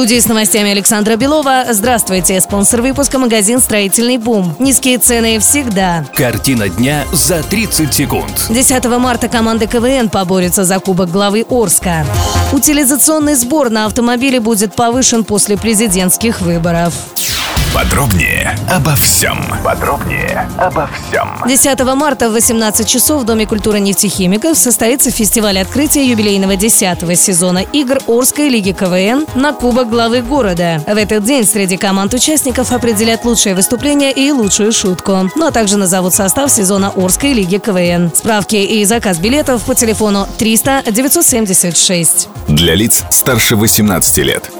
Студии с новостями Александра Белова. Здравствуйте. Спонсор выпуска магазин «Строительный бум». Низкие цены всегда. Картина дня за 30 секунд. 10 марта команда КВН поборется за Кубок главы Орска. Утилизационный сбор на автомобили будет повышен после президентских выборов. Подробнее обо всем. Подробнее обо всем. 10 марта в 18 часов в Доме культуры нефтехимиков состоится фестиваль открытия юбилейного 10 сезона игр Орской лиги КВН на Кубок главы города. В этот день среди команд участников определят лучшее выступление и лучшую шутку. Ну а также назовут состав сезона Орской лиги КВН. Справки и заказ билетов по телефону 300 976. Для лиц старше 18 лет.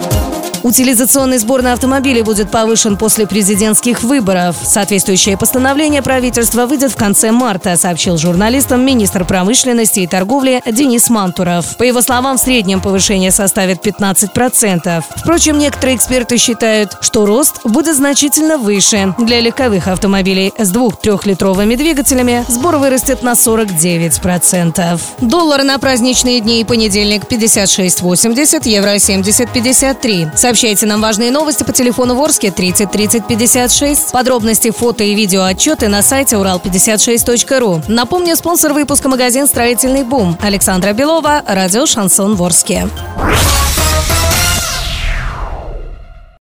Утилизационный сбор на автомобили будет повышен после президентских выборов. Соответствующее постановление правительства выйдет в конце марта, сообщил журналистам министр промышленности и торговли Денис Мантуров. По его словам, в среднем повышение составит 15%. Впрочем, некоторые эксперты считают, что рост будет значительно выше. Для легковых автомобилей с 2-3-литровыми двигателями сбор вырастет на 49%. Доллар на праздничные дни и понедельник 56.80, евро 70.53. Сообщайте нам важные новости по телефону Ворске 30 30 56. Подробности, фото и видео отчеты на сайте урал56.ру. Напомню, спонсор выпуска магазин «Строительный бум». Александра Белова, радио «Шансон Ворске».